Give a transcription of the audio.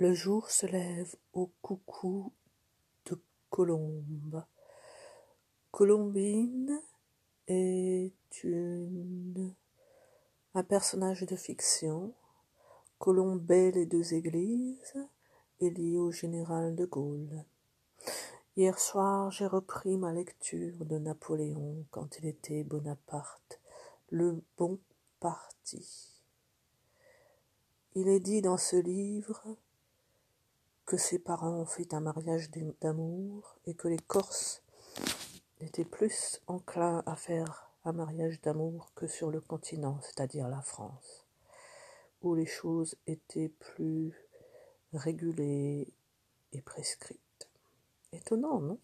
Le jour se lève au coucou de colombe. Colombine est une, un personnage de fiction. Colombet les deux églises est lié au général de Gaulle. Hier soir, j'ai repris ma lecture de Napoléon quand il était Bonaparte, le bon parti. Il est dit dans ce livre que ses parents ont fait un mariage d'amour et que les Corses étaient plus enclins à faire un mariage d'amour que sur le continent, c'est-à-dire la France, où les choses étaient plus régulées et prescrites. Étonnant, non?